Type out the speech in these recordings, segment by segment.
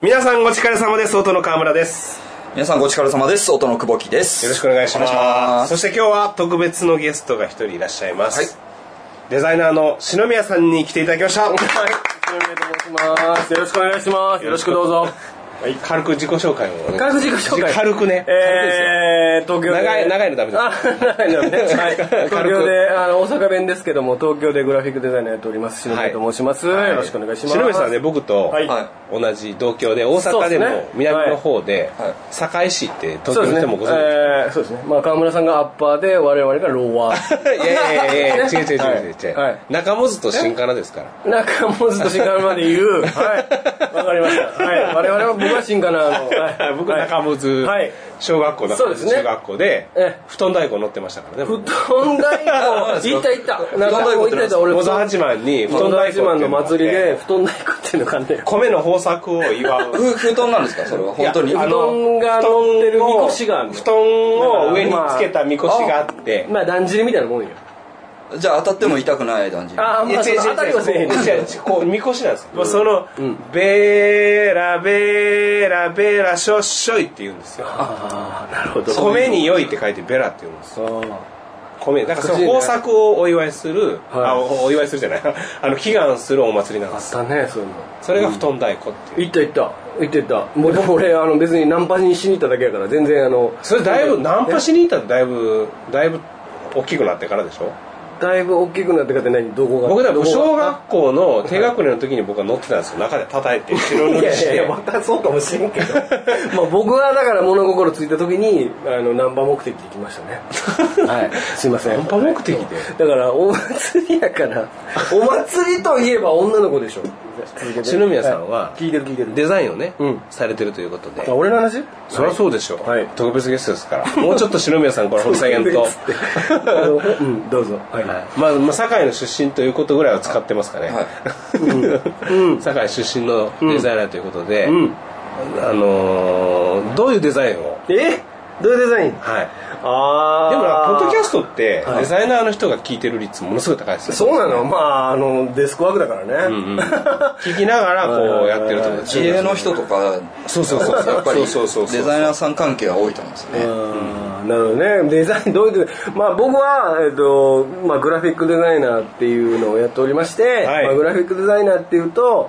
皆さんお疲れ様です。音の川村です。皆さんご力様です。音の久保木です。よろしくお願いします。お願いします。そして今日は特別のゲストが一人いらっしゃいます、はい。デザイナーの篠宮さんに来ていただきました。はい。篠宮と申します。よろしくお願いします。よろしくどうぞ。軽く自己紹介を軽く自己紹介軽くねえー、東京で。長い長いのダメですあ、長いのね。はい。東京で、あの、大阪弁ですけども、東京でグラフィックデザイナーやっております、篠宮と申します。はいよろしくお願いします。篠宮さんはね僕と同じ同郷で大阪でも南の方ではい堺市って東。京でもご存知えーそうですね。まあ、川村さんがアッパーで、我々がローワー。いやいやいやいや違う違う違う違うはい中本と新仮名ですから中本と新川まで言う。はい。わかりました。はい。我々は、僕は新川の、はい。僕中本はい。小学校中本そうですね。中学校でええ。布団太鼓乗ってましたからね布団太鼓、行った行った。なんか、太鼓行った行った、俺。八幡に布団布団太鼓の祭りで布団太鼓っていうのがあんねん米の豊作を祝う。ふ 布団なんですかそれは？本当に？布団が乗ってるみこしがあるの。布団を上につけたみこしがあって。まあだんじりみたいなもんよじゃあ当たっても痛くない感じああまあその当たりはせえへん違うこう。みこしなん。ですよ、その、ベーラベーラベーラしょっしょいって言うんですよ。ああなるほど。米に良いって書いてベラって言うんですよ。あ米だからその豊作をお祝いする、はい。あおお祝いするじゃない。あの祈願するお祭りなんあですったねそういうの。それが布団太鼓っていう、行った行った。行った行った。もう俺あの別にナンパにしに行っただけやから全然あのそれだいぶナンパしに行ったらだいぶだいぶ大きくなってからでしょ？だいぶ大きくなってから何どこが？僕だ小学校の低学年の時に僕は乗ってたんですよ。中で叩いて白塗 いやいりしてやいやまたそうかもしれんけど。まあ僕はだから物心ついた時にあのナンパ目的で行きましたね。はい。すいません。ナンパ目的で？だからお祭りやからお祭りといえば女の子でしょ篠宮さんは聞いてる聞いてる。デザインをね、うん。されてるということで。あ俺の話？そりゃそうでしょう、はい。特別ゲストですから。もうちょっと篠宮さんこれ掘り下げんと うんどうぞ。はい。まあ、まあ堺の出身ということぐらいは使ってますかね、はい。堺出身のデザイナーということで、うん。あのーどういうデザインを？え？どういうデザイン？はいああでもなポッドキャストってはい。デザイナーの人が聞いてる率ものすごい高いですよそうなの？まああのデスクワークだからね、うんうん。聞きながらこうやってるとです。自営の人とかそうそうそうやっぱりそうそうそうそう。デザイナーさん関係が多いと思うんですよねあーなるほどね。デザインどういうまあ僕は、えっとまあ、グラフィックデザイナーっていうのをやっておりまして、はい。まあ、グラフィックデザイナーっていうと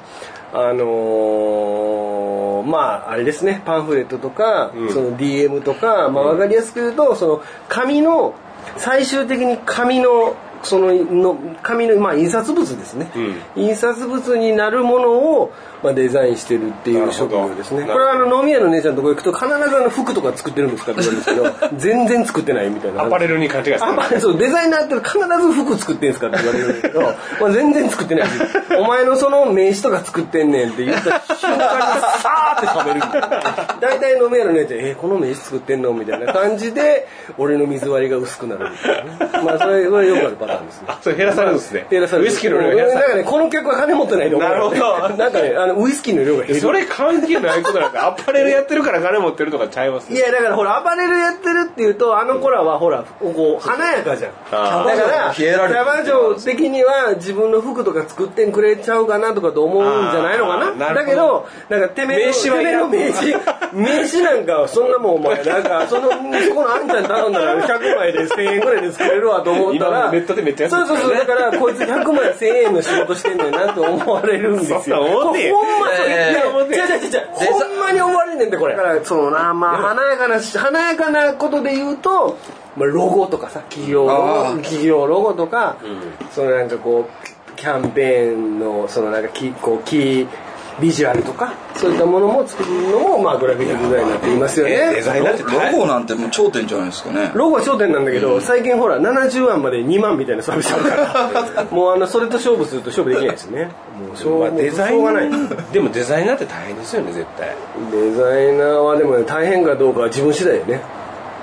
あのーまああれですねパンフレットとか、うん。その DM とか、まあ、分かりやすく言うとその紙の最終的に紙のそのの紙の、まあ、印刷物ですね、印刷物になるものを、まあ、デザインしてるっていう職業ですね。これはあの飲み屋の姉ちゃんのとこ行くと必ずあの服とか作ってるんですかって言われるんですけど全然作ってないみたいなアパレルに勘違いされる。アパレルそうデザイナーって必ず服作ってんすかって言われるんですけど、まあ、全然作ってないお前のその名刺とか作ってんねんって言った瞬間にさーって喋るみたいな。大体飲み屋の姉ちゃん「えこの名刺作ってんの?」みたいな感じで俺の水割りが薄くなるみたいなね。まあそれそれよくあるパあそれ減らされるんですね。減らされるウイスキーの量が減らされる。なんかねこの曲は金持ってないと思うなるほど。なんかねあのウイスキーの量が減る。それ関係ないことなんか アパレルやってるから金持ってるとかちゃいますいやだからほらアパレルやってるっていうとあの子らはほらこう華やかじゃん。あだからキキャバ嬢的には自分の服とか作ってくれちゃうかなとかと思うんじゃないのかな？るほど。なだけどなんかてめえのめえの名刺名刺なんかはそんなもんお前なんかそのそこのあんちゃん頼んだら100枚で1000円ぐらいで作れるわと思ったら今ネットでめっちゃ安いそうそうそうだからこいつ100枚1000円の仕事してんねんなと思われるんですよ。そんな思ってほんまえー。いや違う違う違う。ほんまに思われんねんってこれ。だからそのなまあ華やかな華やかなことで言うとまあロゴとかさ企業ロゴ企業ロゴとか、そのなんかこうキャンペーンのそのなんかキこうキービジュアルとかそういったものも作るのもまあグラフィックデザイナーって言いますよえ？デねザイナーって大ロゴなんてもう頂点じゃないですかね。ロゴは焦点なんだけど、最近ほら70万まで2万みたいなサービスあるから。もうあのそれと勝負すると勝負できないですね。もうしょう,、がない。でもデザイナーって大変ですよね絶対。デザイナーはでもね大変かどうかは自分次第よね。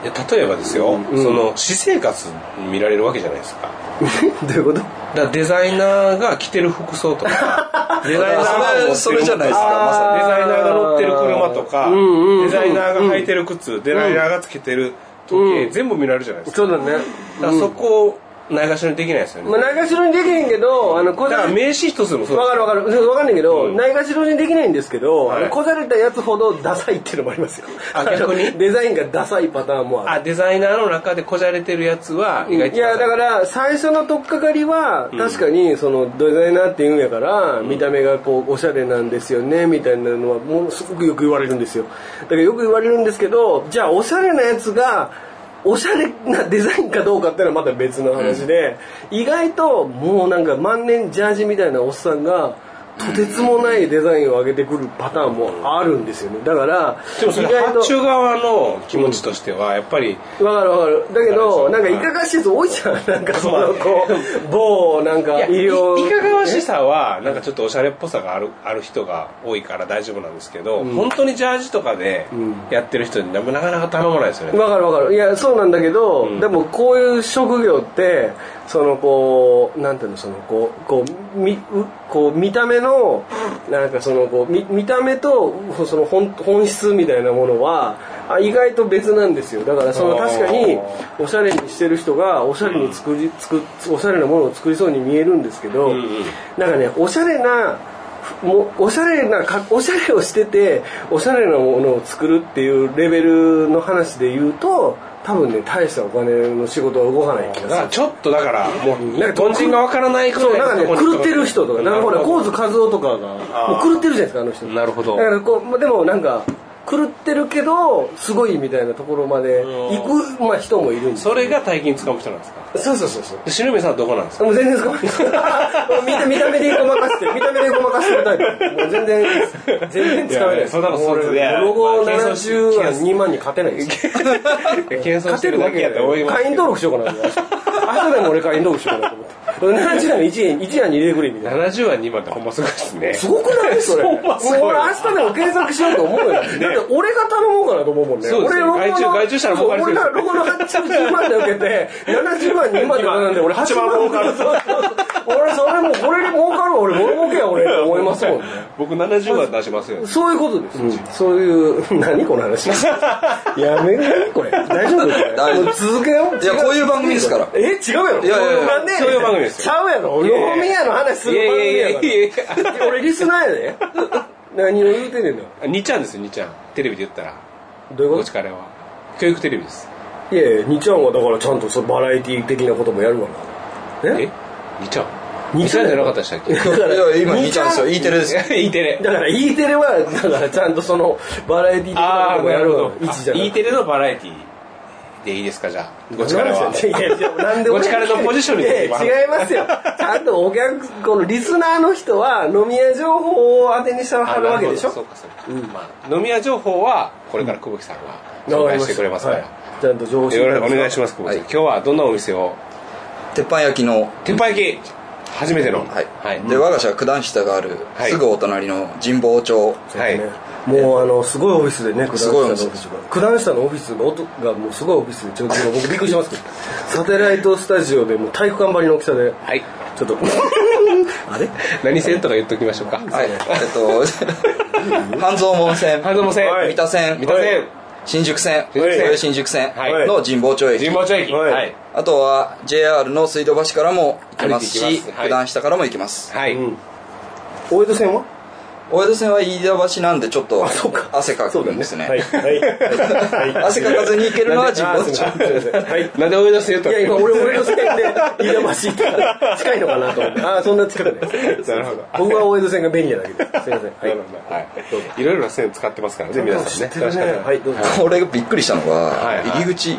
いや例えばですよ、うん。その私生活見られるわけじゃないですか。どういうこと？だデザイナーが着てる服装とか デザイナーがそれじゃないですかデザイナーが乗ってる車とか、デザイナーが履いてる靴、デザイナーがつけてる時計、全部見られるじゃないですか。そうだね。だそこないがしろにできないですよね。まあ、ないがしろにできへんけど、あの、小だから名刺一つでもそうわかるわかる。わかんないけど、うんないがしろにできないんですけど、はいあの小ざれたやつほどダサいっていうのもありますよ。あ逆に？の デザインがダサいパターンもある。あ、デザイナーの中でこじゃれてるやつは意外と。いやだから最初の取っかかりは確かにそのデザイナーって言うんやから見た目がこうおしゃれなんですよねみたいなのはものすごくよく言われるんですよだからよく言われるんですけどじゃあおしゃれなやつがおしゃれなデザインかどうかっていうのはまた別の話で、意外ともうなんか万年ジャージみたいなおっさんがとてつもないデザインを上げてくるパターンもあるんですよねだからでもそれ発注側の気持ちとしては、やっぱり、わかるわかる。だけど、なんかいはいかがわしいやつ多いじゃん。なんか その、こう、某、なんか医療。いいかがわしさはなんかちょっとおしゃれっぽさがあるある人が多いから大丈夫なんですけど、本当にジャージとかでやってる人になかなか頼まないですよね、わかるわかる。いや、そうなんだけど、んでもこういう職業って、そのこう、なんていうの、そのこう、こう、み、うこう見た目の、なんかそのこう、見見た目と、その本本質みたいなものは、あ意外と別なんですよ。だからその確かに、おしゃれにしてる人が、おしゃれに作り、作おしゃれなものを作りそうに見えるんですけど、うんうん。なんかね、おしゃれな、もうおしゃれなかおしゃれをしてておしゃれなものを作るっていうレベルの話で言うと多分ね大したお金の仕事は動かない気がすちょっとだからもうなん。か凡人がわからないくらいなんかね狂ってる人とかだからほら神津和夫とかがもう狂ってるじゃないですかあの人。なるほど。だからこうまあでもなんか狂ってるけどすごいみたいなところまで行く、まあ、人もいるんですそれが大金つかむ人なんですかそうそうそうそう。で篠宮さんはどこなんですか？もう全然使わない。見 た見た目でごまかして見た目でごまかしてるタイプ。もう全然全然使わない。そんなこともうそうですねロゴまあ70は2万に勝てないですよ。謙遜してるだけやったら思います 会員登録しようかなと思って明日でも俺会員登録しようかなと思って。70万1円1円に入れてくれみたいな。70は2万ってほんますごいですね。すごくない？それ。ほんますごい。もう俺明日でも検索しようと思うよ。だって俺が頼もうかなと思うもんね。そうですよ。俺ロゴの外注外注したら儲かりそうです。よ俺がロゴの発注10万で受けて70万2万でなんで俺8万儲かる俺それもうこれで儲かるわ俺物儲けや俺って思いますもんね。僕70万出しますよ。そういうことです、そういう何この話？やめる？これ。大丈夫？これ大丈夫。続けよう？いやこういう番組ですから。え？違うやろ。いやいやなんでそういう番組ですよ。ちゃうやろ。いやいや飲み屋の話する番組やから。いやいやいや俺リスナーやで。何を言うてんねんの2ちゃんですよ2ちゃん。テレビで言ったら。どういうここっちからは。教育テレビです。といやいや2ちゃんはだからちゃんとそのバラエティ的なこともやるわな。え？2ちゃん？二2ちゃんじゃなかったでしたっけ？だから今2ちゃん？ですよ。E テレです。よ E テレ。だから E テレはだからちゃんとそのバラエティ的なこともやるわ。あ一じゃなく E テレのバラエティでいいですかじゃあ。ご力は。ご力。のポジションに違いますよちゃんとお客このリスナーの人は飲み屋情報を当てにしてはるわけでしょ。そうかそうか、まあ、飲み屋情報はこれから久保木さんが紹介してくれますから、はい。ちゃんと情報よろしくお願いします久保木さん、はい。今日はどんなお店を？鉄板焼きの鉄板焼き初めての。はい、はい。で我が社は九段下がある、はい。すぐお隣の神保町。はい。ね。もうあのすごいオフィスでねオフィスのオフィスが。九段下のオフィスが音がもうすごいオフィスでちょっと今僕びっくりしますけど。サテライトスタジオでもう体育館張りの大きさではい。ちょっと あれ？何線とか言っときましょうか。はい。えっと 半蔵門線。半蔵線。三田線。三田線新宿線新宿線豊新宿線はい。の神保町駅、神保町駅。はい。はい。あとは JR の水道橋からも行きますはい。九段下からも行けます。はい、うん。大江戸線は？大江戸線は飯田橋なんでちょっと汗かくんですね。はい。はい。はい。汗かかずに行けるのは神保町あすいません。はい。なんで追い出せよと。いや今俺俺の線で飯田橋行ったから近いのかなと思って。ああそんな近くないです。なるほど。僕は大江戸線が便利なだけです。すいません。はい。なるほどはいいろいろな線使ってますからね皆さんね。はいどうぞ。俺がびっくりしたのが、はい。はい。入り口。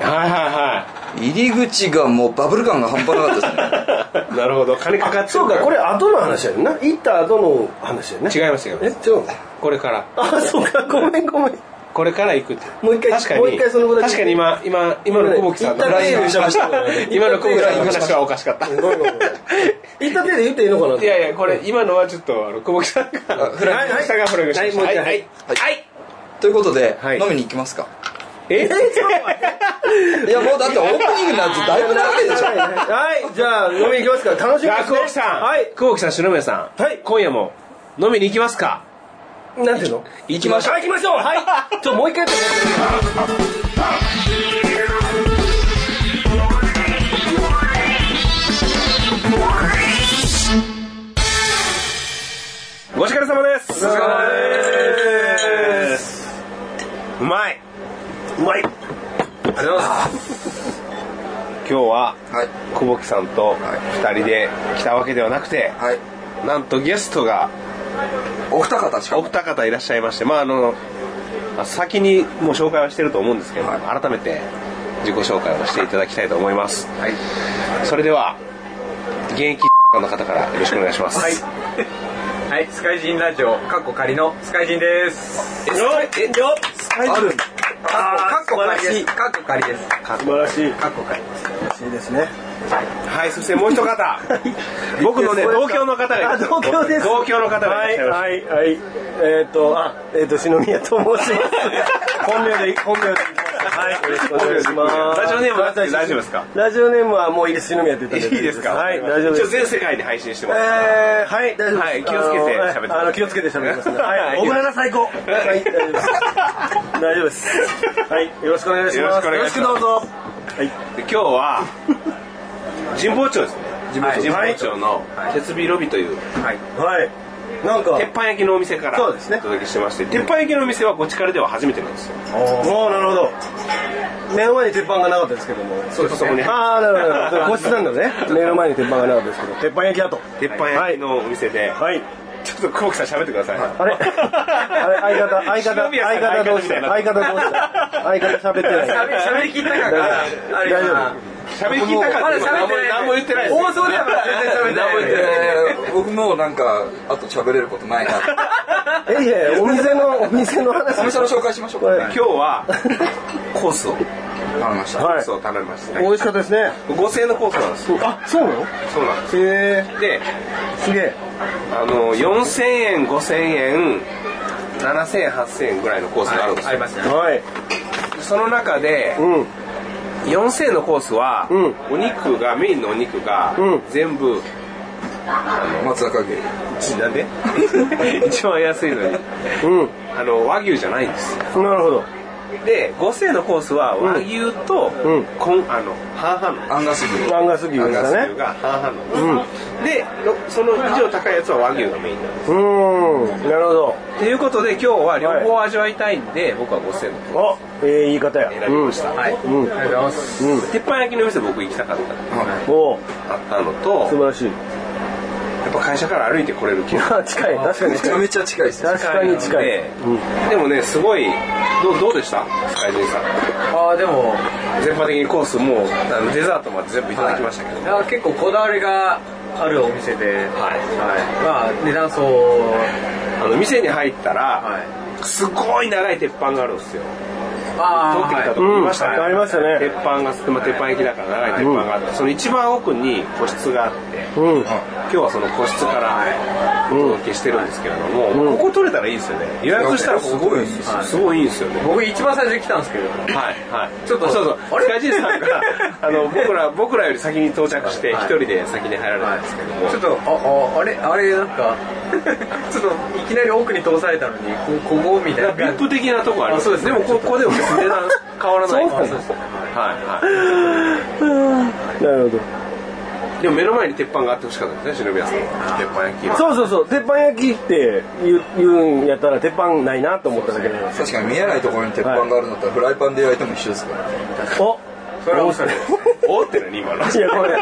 はいは入り口がもうバブル感が半端なかったですね。なるほど。金かかってるそうかこれ後の話やねんな。行った後の話やね。違いますよえちょこれから。あそうか。ごめんごめん。これから行くって。もう一回確かに。もう一回その確かに今今今の久保木さんの一旦メールしました。今の久保木さんの話はおかしかった。ごめんごめんごめん行った手で言っていいのかないやいやこれ今のはちょっとあの久保木さんがあフライング久保木さんがフライングしましたはいはいはいということで、はい飲みに行きますかえ？いやもうだってオープニングなんてだいぶなわけでしょ。はいじゃあ飲みに行きますから楽しみですね。久木さん？はい。久保木さん篠宮さん。はい。今夜も飲みに行きますか？なんていうの？行きましょう。行きましょう。はい。ちょもう一回やって。です。お疲れ様です。うまい。うまい。ありがとうございます。今日ははい。久保木さんと2人で来たわけではなくてはい。なんとゲストがお二方しか。お二方いらっしゃいましてまああの先にもう紹介はしてると思うんですけど、はい。改めて自己紹介をしていただきたいと思います。はい。それでは現役の方からよろしくお願いします。はい。はい、スカイジンラジオ、カッコ仮のスカイジンです。えよえよあるカッコ仮です。素晴らしいカッコ仮です。素晴らしいかっこ仮です。素晴らしいですねはいそしてもう一方僕のね同郷の方が同郷です同郷の方がはいはいはいえっ、とあえっ、と篠宮と申します本名で本名ではいよろしくお願いします。ラジオネームは大丈夫ですか？ラジオネームはもういいです。篠宮って言ったんでいいです。かはい。大丈夫です。全世界に配信してます。えー、はい、大丈夫です。はい気をつけて喋ってください。あの気をつけて喋りますね。ははい。い、小倉が最高。はい、大丈夫です。大丈夫です。はい、よろしくお願いします。よろしくお願いします。よろしくどうぞ。はい。で今日は神保町ですね。神保町。の鉄火ロビという。はい。はい。なんか、鉄板焼きのお店からおそうですね届けしてまして鉄板焼きのお店はこちからでは初めてなんですよおおなるほど。目の前に鉄板がなかったですけども。そうですねああ、なるほどなるほど。個室なんだね。目の前に鉄板がなかったですけど、鉄板焼き跡。鉄板焼きのお店で、はい。ちょっと久保木さん喋ってください、あれ？あれ相方、相方、相方どうした相方どうした相方喋ってない。喋りきったかが、あれ大丈夫喋りきったかまだって喋ってない。何も言ってない放送ではまだ全然喋ってない。何も言ってないえー僕もなんかあと喋れることないなえ いやいやお店の、お店の話。お店の紹介しましょうかはい今日はコースをわかりましたはいコースを頼みました、美味しかったですね。5000円のコースなんですよあ、そうなの？そうなんですへえ、ですげえ。あの4000円5000円7000円8000円ぐらいのコースがあるんですよ、ありますね。はい。その中でうん。4000円のコースは、うん。お肉がメインのお肉がうん。全部、松坂牛ちなんで。一番安いのに。うあの和牛じゃないんです。なるほど。で5000円のコースは和牛と、うんこんあの半々のアンガス牛アンガス牛ですかねアンガス牛。が半々の、でろその以上高いやつは和牛がメインなんですうーん。なるほど。ということで今日は両方味わいたいんで、僕は5000円のコあ、ええ言い方や。ース選びました、はいうん。うん。ありがとうございます。うん。鉄板焼きの店僕行きたかったおあったのと素晴らしい。ぱ会社から歩いて来れる気が。あ、近い。確かに。近い。めちゃめちゃ近いです。確かに近い。ででもねすごいどうどうでした？スカイジンさん。ああ、でも、全般的にコースもうあのデザートまで全部いただきましたけど、いや結構こだわりがあるお店で、はい。まあ、値段相、あの店に入ったら、はい。すごい長い鉄板があるんですよあ撮ってきたとうん。こ見ましたね、ありましたね。鉄板が、まあ、鉄板焼きだから長い鉄板があって、その一番奥に個室があってうん。今日はその個室からお届けしてるんですけれども、ここ取れたらいいですよね。予約したらここ取れるんですごいいいんですよね。僕一番最初に来たんですけど、はいはい。ちょっとそうそう。あれ？スカイジンさんが あの僕ら僕らより先に到着して一人で先に入られたんですけども、ちょっと、あ、あ、あれ、あれ、なんか、ちょっといきなり奥に通されたのに、こここみたいなビップ的なとこありますあそうです。ねでもここでも別に値段変わらない。そうですはいはい。なるほど。でも目の前に鉄板があってほしかったですね篠宮さん。は鉄板焼きは。そうそうそう。鉄板焼きって言う言うんやったら鉄板ないなと思っただけなんです。確かに見えないところに鉄板があるんだったらフライパンで焼いても一緒ですから。おそれはおしゃれ。おって何今のいや、ごめん。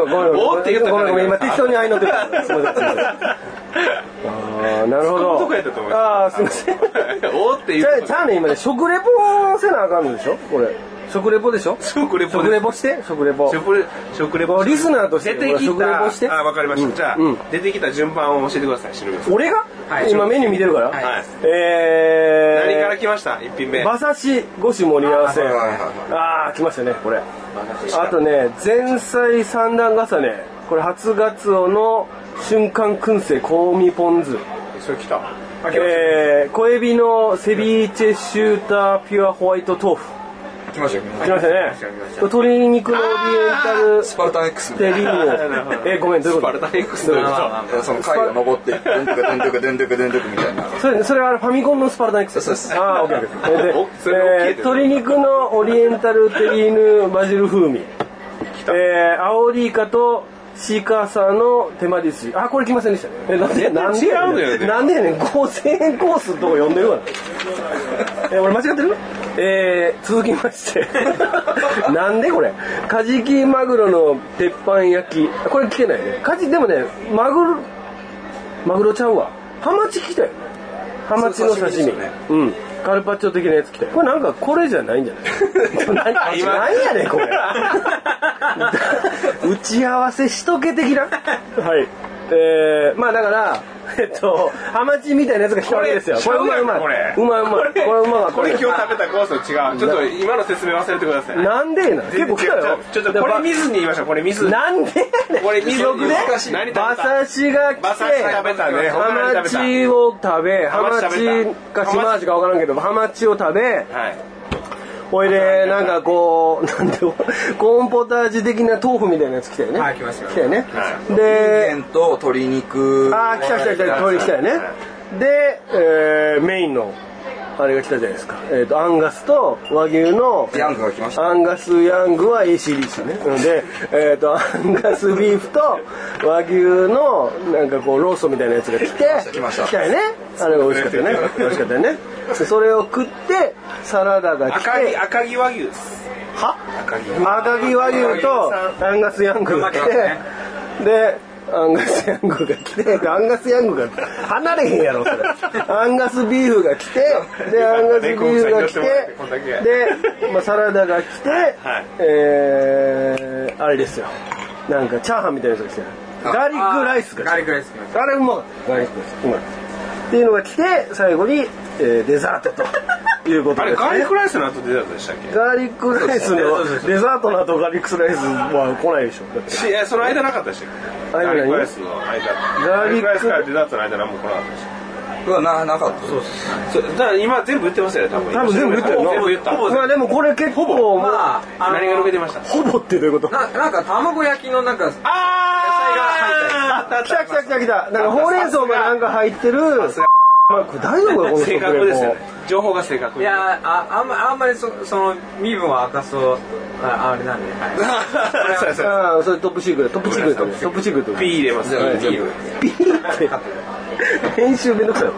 ごめん、ごめん。おって言ったごめん、ごめん。今適当に合いのってた。すみませ。ああ、なるほど。ああ、すみません。おって言うじゃあ、じゃあね、今ね、食レポせなあかんのでしょ？これ。食レポでしょ？食レポ食レポして？食レポ。食レ食レポ。リスナーとして？出てき食レポして？たあわかりました、じゃあ、うん。出てきた順番を教えてください俺が？はい。今メニュー見てるから。はい。えー。何から来ました？一品目。馬刺し5種盛り合わせ。ああ、来ましたね、これ。あとね、前菜三段重ね。これ初ガツオの瞬間燻製香味ポン酢。それ来た。えー、小エビのセビーチェシューターピュアホワイト豆腐。来ましたよ来ましたね。鶏肉のオリエンタルスパルタン X みた。え、ごめん、どういうこと？スパルタ X のその階を登って みたいな。それ、それはファミコンのスパルタン X ですああ、オッケー。で鶏肉のオリエンタルテリーヌバジル風味。えー、アオリイカと鹿さんの手間です。あこれ来ませんでしたね。えなんでなんでやねねんなんでやねん。5000円コースのとこ読んでるわ。え俺間違ってる？えー、続きまして。なんでこれ？カジキマグロの鉄板焼き。あこれ来てないね。カジでもねマグロマグロちゃうわ。ハマチ来たよ。ねハマチの刺身。うんカルパッチョ的なやつ来たよこれなんかこれじゃないんじゃない？何今何やねんこれ。打ち合わせしとけ的な？はい。えー、まあだから えっとハマチみたいなやつが来たわけですよ。これうまいうまい。これ。うまいうまい。これうまかったこれ今日食べたコースと違う。ちょっと今の説明忘れてください。なんでな結構来たよ。ちょっとこれ見ずに言いましょう。これ見ずなんで？これ水。で？何食べた馬刺しが来て馬刺し食べたね。ハマチを食べハマチ食べチたか島味か分からんけどハマチを食べはいほいでなんかこう なんてコーンポタージュ的な豆腐みたいなやつ来たよね。はい来ました。来たよね。はで人間と鶏肉。ああ来た来た来た鳥来たよね。で、えーメインのあれが来たじゃないですか、えー、とアンガスと和牛のヤングが来ました。アンガスヤングは AC でしたねうんで、えー、とアンガスビーフと和牛のなんかこうローストみたいなやつが来て来ました来た。よね。あれが美味しかったよね美味しかったよね。でそれを食ってサラダが来赤て城赤城和牛です。は？赤城赤城和牛とアンガスヤングが来てでアンガスヤングが来て。アンガスヤングが離れへんやろそれ。アンガスビーフが来て。でアンガスビーフが来て。で、まあ、サラダが来て、えー、あれですよ。なんかチャーハンみたいなやつが来てガーリックライスが来てガーリックライス来ました。あれうまかったガーリックライス。うまい。っていうのが来て最後に、えーデザートということあですね。れガーリックライスの後デザートでしたっけ？ガーリックライスのデザートの後ガーリックライスは来ないでしょ。だってしえその間なかったでしたっけ？ガーリックライスの間。ガーリックライスからデザートの間何も来なかったでしたうわななかった。そうそうだから今全部言ってますよね多分。多分全部言ってる。の全部言った。まあでもこれ結構もうまああの何が抜けてました？ほぼってどういうこと？ななんか卵焼きのなんかああ来た来た来た来た。なんかほうれん草がなんか入ってるまあこれ大丈夫かこの正確ですよね。情報が正確いやああんまあんまりそその身分は明かすとああれなんで、はい、そうそうああそれトップシークレットトップシークレットトップシークレットピー入れますはいピーピーって。編集めんどくさいわ。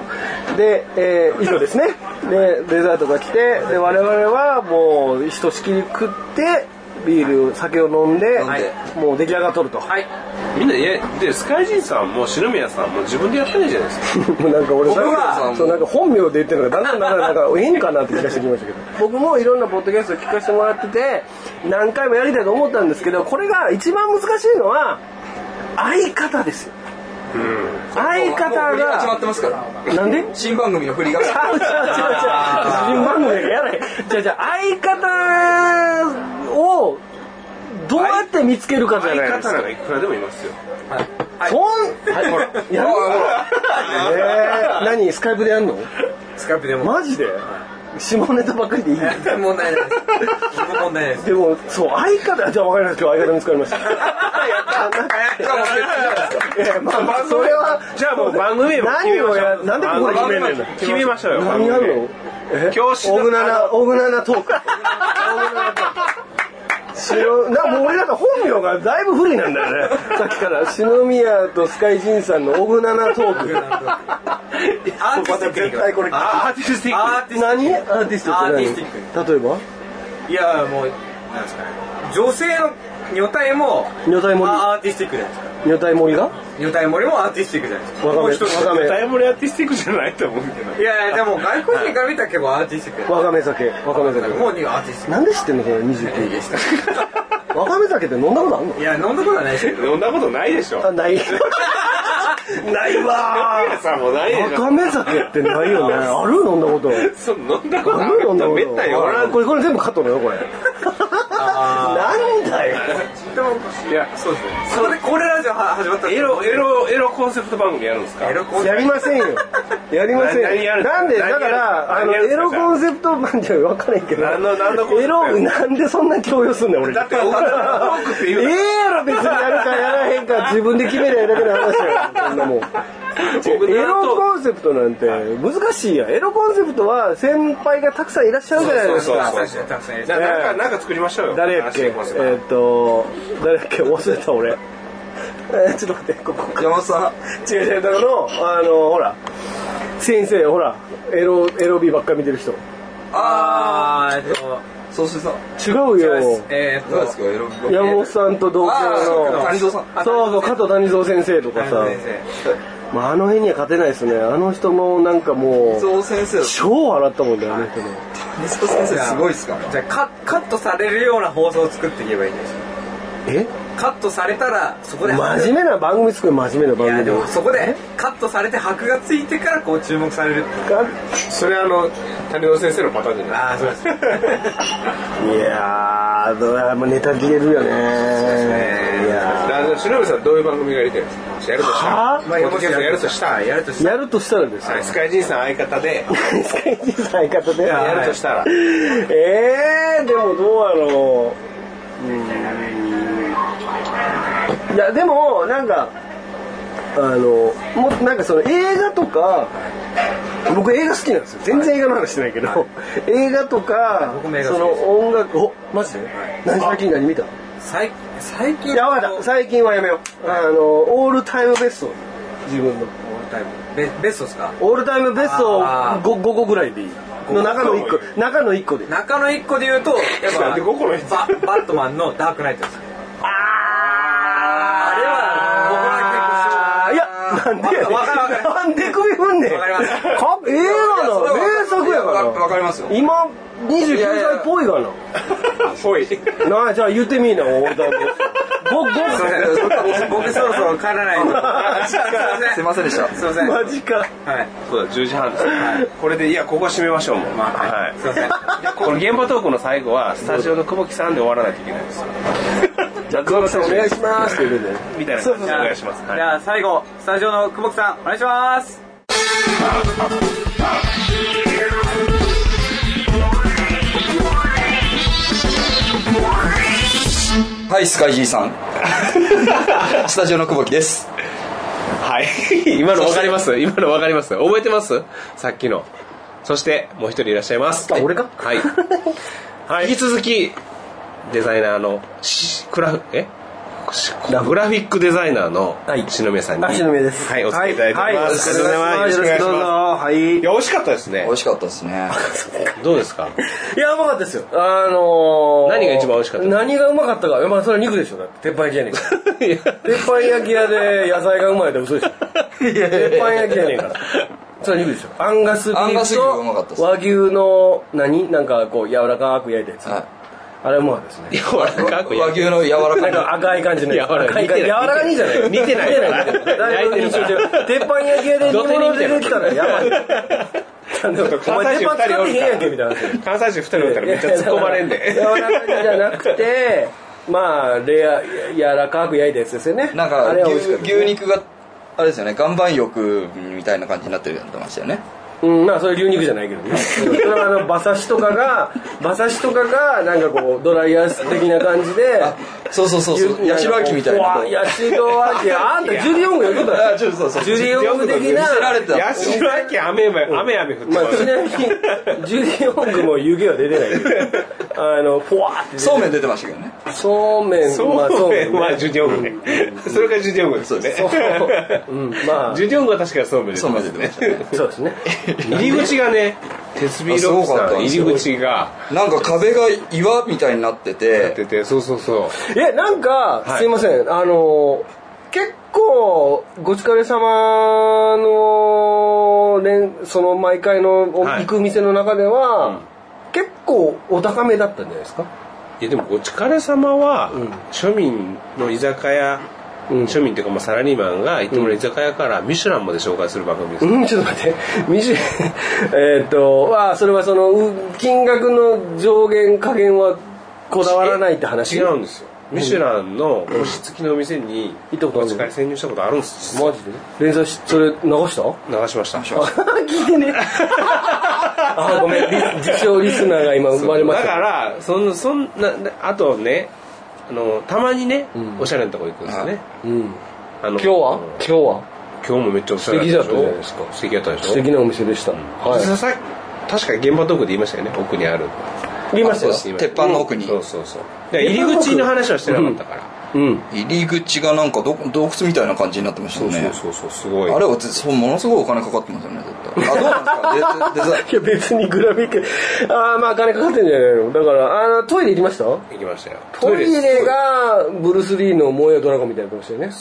で、えー以上ですね。でデザートが来てで我々はもうひとしきり食ってビール酒を飲んで飲んで。もう出来上がっとると、はい。みんなえでスカイジンさんも篠宮さんも自分でやったらいいじゃないですか。も うなんか俺僕はそうなんか本名で言ってるのがだんだんだんだんなんか変かなって気がしてきましたけど僕もいろんなポッドキャスト聞かせてもらってて何回もやりたいと思ったんですけどこれが一番難しいのは相方ですよ相方もう振りが始まがってますからなんで新番組の振りがちゃうちゃうちゃうちゃう新番組がやらへんじゃあじゃあ相方をどうやって見つけるかじゃない相ですか。いくらでもいますよ。そんはい。ほら。やるえー、何？スカイプでやんの？スカイプでも。マジで？下ネタばっかりでいい？問題ないで問題ないです。でもそう相方じゃあ分かりました。今日相方見つかりました。やった。いやまあまあそれはじゃあもう番組名も決め何をやなんでここで決めんねんの？決めましょうよ。何やるの？え？教師オグナナオグナナトーク。オグナナトーク篠なもう俺なんか本名がだいぶ不利なんだよね。さっきから篠宮とスカイジンさんのオグナナトーク。アーティスティックに絶対これアーティスティックアーティス何？アーティストって何アーティスティッ例えば？いやもうなんですかね。女性の女体も女体盛りあアーティスティックじゃないですか女体盛りが？女体盛りもアーティスティックじゃないですか。わかめわかめダイヤモンドアーティスティックじゃないと思うけど。いやいやでも外国人から見たら結構アーティスティックわかめ酒わかめ酒。もうにアーティスティッなんで知ってんのその29でしたわかめ酒って飲んだことあんの？クいや飲んだことはないですけど飲んだことないでしょ。あない。ないわ皆さんもないでしょ。わかめ酒ってないよね。ある飲んだこと。そう飲んだことああるる飲んだこと。これこれ全部カットだよこれ。なんだよでもいやそうですね。それでこれラジオは始まったエロエロエロコンセプト番組やるんですか？エロコンやりませんよ。やりません。何やるなんでだからあのエロコンセプト版じゃ分からんけど。何の何のコンセプト？エロなんでそんな強要すんねん俺。だってオグナナトークってえいうえやろ別にやるかやらへんか自分で決めりゃいいだけの話やそんなもん エロコンセプトなんて難しいやん。エロコンセプトは先輩がたくさんいらっしゃるじゃないですそうかそうそうたくさんいるじゃあなんかなんか作りましょうよ。誰やっけ？えっと誰やっけ？忘れた俺。えちょっと待ってここ。山本さん。違う違うだからのあのほら。先生ほら。エロエロビばっかり見てる人。ああーえっと。あ総帥さん違うよ。えーです。かエロビ山本さんと同級あーの谷蔵さん。そうそう加藤谷蔵先生とかさまあ、あの辺には勝てないですね。あの人のなんかもう水先生超笑ったもんねあの人の谷蔵先生すごいっすから。じゃあカカットされるような放送を作っていけばいいんですよえ？カットされたらそこで真面目な番組作る真面目ない番組。やでもそこでカットされて箔がついてからこう注目される。それあの谷尾先生のパターンじゃない？ああそうです。いやーどうやもうネタ切れるよね。いやあの篠部さんどういう番組がやりたいですか？やるとしたらはまあやるとしたら。やるとしーやるとしたらですよ。はいスカイジンさん相方で。スカイジー相方で？やるとしたらえー、でもどうやろう。うーんいやでもなんかあのもうなんかその映画とか僕映画好きなんですよ。全然映画の話してないけど、映画とか僕も映画その音楽おマジで？何最近何見た？最最近いやわかった。最近はやめよう。あのオールタイムベスト。自分の。オールタイム。ベベストですか？オールタイムベストあー。5, 5個ぐらいでいい。の中の1個。中の1個で中の一個で言うとやっぱ なんで5個のやつババットマンのダークナイトです。ああれは僕は結構いやなんでやねん。なんで首振んねん。わかります。か映画の名作やから。わかりますよ。今29歳っぽいがな。ぽい。なあじゃあ言ってみいなオールタイムベスト5すいません。僕僕そろそろ帰らないと。すいません。でした。すいません。マジか。はい。そうだ10時半です。これでいやここは締めましょうもう。まあはい。すいません。この現場トークの最後はスタジオの久保木さんで終わらないといけないんですよじゃあ久保さんお願いします。って言うんでみたいな感じで。お願いしますじゃあ最後スタジオの久保木さんお願いします。はいスカイジーさん。スタジオの久保木です。はい。今のわかります？今のわかります？覚えてます？さっきの。そしてもう一人いらっしゃいます。あ俺か？はい、はい、引き続きデザイナーのしクラフえ？しグラフィックデザイナーのはい。篠宮さんに。あ篠宮です。はいお付き合いいただいております、はい。はい。よろしくどうぞはい。いや美味しかったですね。美味しかったですね。どうですか？いや、うまかったですよ。あのー、何が一番美味しかった何がうまかったか。まあ、それは肉でしょ。だって、鉄板焼きやねんから。いや。鉄板焼き屋で野菜がうまいって嘘でしょ。鉄板焼きやねんから。それは肉でしょ。アンガスビアンガーフと和牛の何？なんかこう柔らかく焼いたやつ。はあれうまかったですね。柔らかくい和牛の柔らかなんか赤い感じの。柔らかい柔らかいじゃない似てない似てない。似てない。だいぶ印象違う鉄板焼き屋で煮物出てきたらやばい。お前鉄板使ってへんやんけみたいな。関西人2人おったら。めっちゃ突っ込まれんで。柔らかいじゃなくてまあレア柔らかく焼いたやつですよね。なんか牛肉があれですよね。岩盤浴みたいな感じになってるやってましたよねうんまあそれ牛肉じゃないけどね。それはあの馬刺しとかが馬刺しとかがなんかこうドライアイス的な感じでそうそうそうそう八代亜紀みたいなこう。八代亜紀あんたジュディ・オングやることだ。あちょっとそうそう。ジュディ・オング的な。見せられてた。八代亜紀雨雨雨雨降ってまあ、ちなみにジュディ・オングも湯気は出てない。け どあのフォワーってそうめん出てましたけどね。そうめんそうまあそうめんね。はジュディオングね。それがジュディオングですよね。う。んまあ。ジュディオングは確かにそうめんですそうめん出てましたね。そうですね 入り口がね鉄ビロックあすごかった。さん入り口が。なんか壁が岩みたいになってやって。ててそうそうそう。えなんか、はい。すいません。あの結構ごちかれ様の連その毎回のおはい。行く店の中では、結構お高めだったんじゃないですか？いやでもごちかれ様は、うん。庶民の居酒屋、うん庶民っていうかまあサラリーマンが行ってもらう居酒屋からミシュランまで紹介する番組です、うんちょっと待って。みじえーっとあそれはそのう金額の上限下限はこだわらないって話？違うんですよ。ミシュランの星付きのお店に行ったことある？かれ潜入したことあるんですマジで？連載しそれ流した？流しました。聞いてね。あごめん。リ自称リスナーが今生まれました。だからそのそんなあとねあのたまにね、ん。おしゃれなとこ行くんですよね、うん。あの今日は？うん。今日は？今日もめっちゃおしゃれ素敵だったじゃないですか。素敵だったでしょ？素敵なお店でした、はい。ささ確か現場トークで言いましたよね。奥にある。言いましたよ。鉄板の奥に。そうそうそう。で入り口の話はしてなかったから、うん。入り口がなんかど洞窟みたいな感じになってましたよね。そうそうすごい。あれはぜそうものすごいお金かかってますよね絶対あどうなんですか？デデザ。イ ンいや別にグラフィックああまあ金かかってんじゃないの？だからあのトイレ行きました？行きましたよ。トイレがブルース・リーの燃えよドラゴンみたいになってましたよね。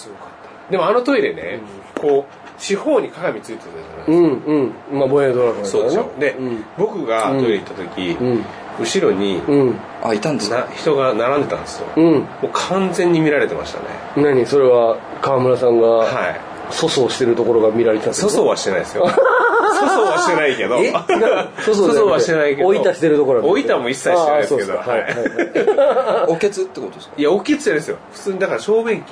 でもあのトイレね、こう四方に鏡ついてたじゃないですか、うんうん。まあ燃えよドラゴンだからなそうでしょ。で、うん。僕がトイレ行った時、うん。後ろにうんあいたんですか？な人が並んでたんですよ、うん。もう完全に見られてましたね。何？それは川村さんがはい。粗相してるところが見られてた粗相はしてないですよ。粗相はしてないけど。粗粗相はしてないけど。おいたしてるところおいたも一切してないですけど。はい。おけつってことですか？いや大きいっつじゃないですよ。普通にだから小便器。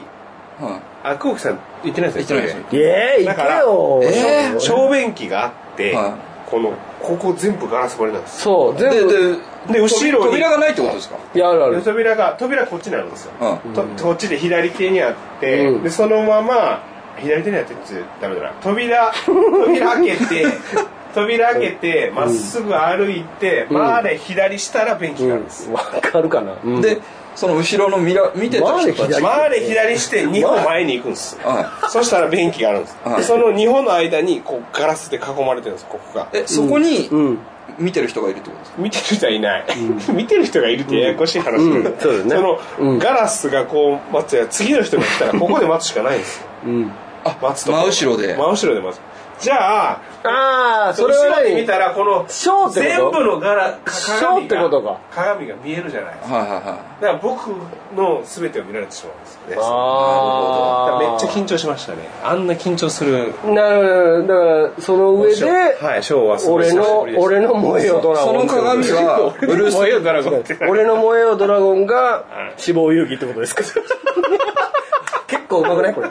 はい。あ久保木さん行ってないですよ行ってないですトイレええ行けよえー。小便器があって、はい。このここ全部ガラス張りなんですそう。全部。ででで後ろに。扉がないってことですか？いやあるある。扉が扉こっちにあるんですよ、うん。とこっちで左手にあって、うん。でそのまま左手にあってってダメだな。扉扉開けて 扉開けてまっすぐ歩いて、回れ左したら便器があるんです、わかるかな、うん。でその後ろのミラ見てた人たち。左回れ左して2歩前に行くんです、はそしたら便器があるんです、はい。でその2歩の間にこうガラスで囲まれてるんですここが。いえそこにうん。見てる人がいるってことですか？見てる人はいない、見てる人がいるってややこしい話なんだ、うん。そうだね。の、うん。ガラスがこう待つや次の人が来たらここで待つしかないんですよ。うん。あ待つとこ真後ろで。真後ろで待つじゃあああそれ後は何？ろで見たらこの全こと部のガラショー鏡ってことかが鏡が見えるじゃないですか。はいはいはい。だから僕の全てを見られてしまうんですね。だああからめっちゃ緊張しましたね。あんな緊張するなるほど。だからその上ではいショーはすごい俺の久しぶりでした。俺の燃えよドラゴンその鏡はブルース燃えよドラゴンって。俺の燃えよドラゴンが死亡遊戯ってことですか？結構うまくない？これ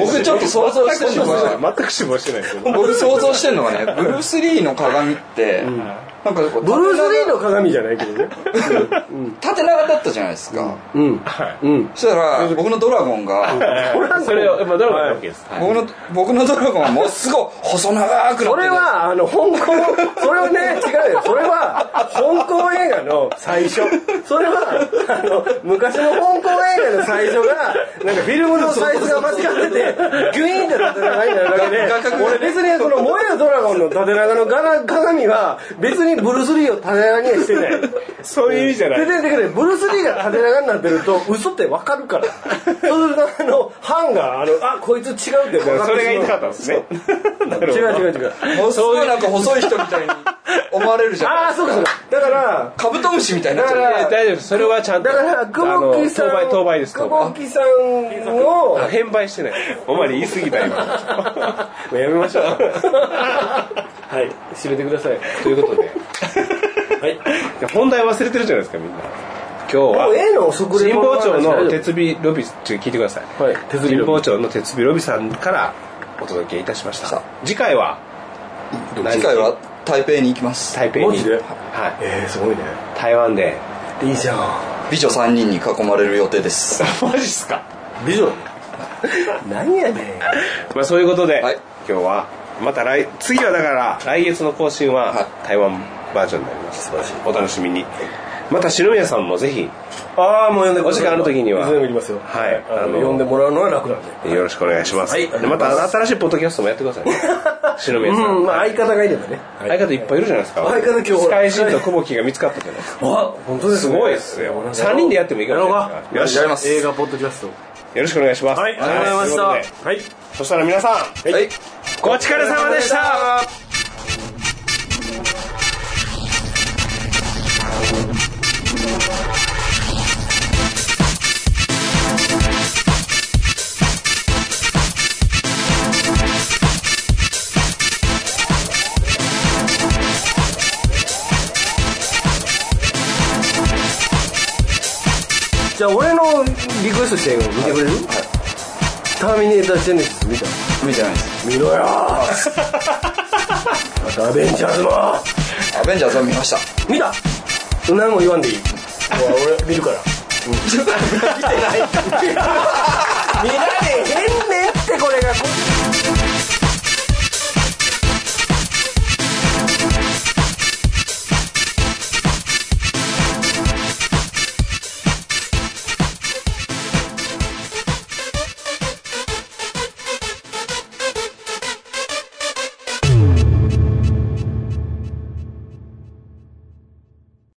僕ちょっと想像してるのが全く死亡してないですよ。僕想像してるのがねブルース・リーの鏡って、なんかブルース・リーの鏡じゃないけどね。縦長だったじゃないですか、うん。うん。そしたら僕のドラゴンがそれをまあドラゴンなわけです。僕の僕のドラゴンはもうすごい細長くなってるそれはあの香港 それはね違うよ。それは香港映画の最初。それはあの昔の香港映画の最初がなんかフィルムのサイズが間違っててギュイーンって縦長になるだけで画角俺別にその燃えるドラゴンの縦長の鏡は別にブルース・リーを縦長にはしてないそういう意味じゃない。ででででブルース・リーが縦長になってると嘘って分かるから。そうするとあの版があのあこいつ違うって分かってしまう。それが言いたかったんですね。違う。違う違うもう。すごいなんか細い人みたいに思われるじゃん。ああそうかそうか。だからカブトムシみたいになっちゃう。大丈夫それはちゃんと。だから久保木さんあの当倍当倍です久保木さんのあ変売してない。お前言い過ぎた今 もうやめましょう はい締めてください。ということで。はい。本題忘れてるじゃないですかみんな。今日は。もうええの神保町の鉄鉄尾ロビちょっと聞いてください、はい鉄尾神保町の鉄尾ロビさんからお届けいたしました。さ次回は次回は台北に行きます。台北に。マジで？はい。えー、すごいね。台湾で。いいじゃん。美女3人に囲まれる予定です。マジっすか？美女？何やねん。まあそういうことで、はい。今日はまた来次はだから来月の更新ははい。台湾バージョンになります。お楽しみに。また篠宮さんもぜひああもう呼んでお時間ある時には。いつでも行きますよ。はい。あの呼んでもらうのは楽なんで。よろしくお願いします、はい。でまた新しいポッドキャストもやってくださいね。篠宮さん、うんまあ相方がいればね。相方いっぱいいるじゃないですか。相方今日スカイジンと久保木が見つかったじゃないですか。あ本当ですすねごいですよ。3人でやってもいいかなよしやります映画ポッドキャスト。よろしくお願いします。はい。ありがとうございました。はい。そしたら皆さん。はいお疲れ様でした。じゃあ俺のリクエストした映画見てくれる？ターミネータージェネシス見た？見てないです。見ろよあと アベンジャーズも。アベンジャーズは見ました。見た？何も言わんでいい。俺見るから。見られへんねんってこれが